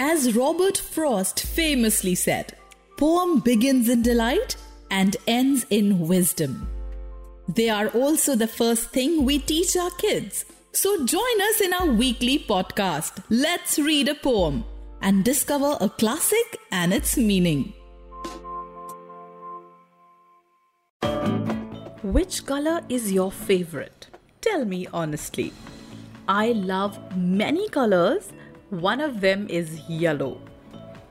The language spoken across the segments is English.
As Robert Frost famously said, poem begins in delight and ends in wisdom. They are also the first thing we teach our kids. So join us in our weekly podcast, Let's Read a Poem, and discover a classic and its meaning. Which color is your favorite? Tell me honestly. I love many colors. One of them is yellow.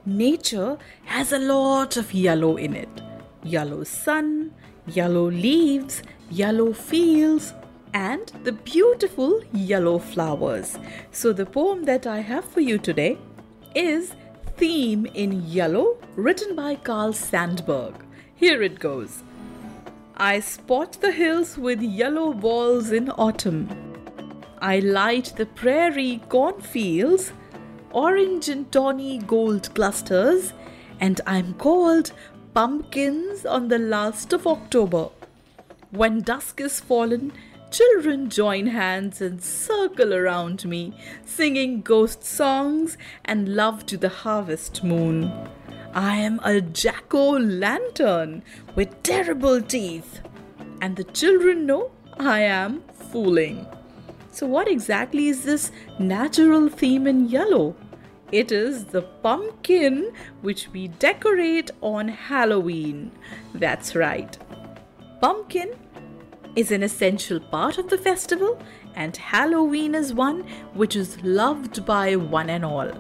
Nature has a lot of yellow in it yellow sun, yellow leaves, yellow fields, and the beautiful yellow flowers. So, the poem that I have for you today is Theme in Yellow, written by Carl Sandburg. Here it goes. I spot the hills with yellow balls in autumn. I light the prairie cornfields, orange and tawny gold clusters, and I'm called pumpkins on the last of October. When dusk is fallen, children join hands and circle around me, singing ghost songs and love to the harvest moon. I am a jack o' lantern with terrible teeth, and the children know I am fooling. So, what exactly is this natural theme in yellow? It is the pumpkin which we decorate on Halloween. That's right. Pumpkin is an essential part of the festival, and Halloween is one which is loved by one and all.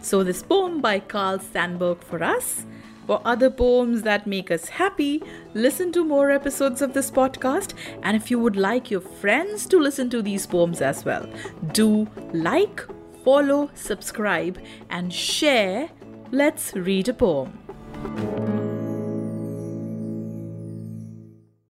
So, this poem by Carl Sandburg for us. For other poems that make us happy, listen to more episodes of this podcast. And if you would like your friends to listen to these poems as well, do like, follow, subscribe, and share. Let's read a poem.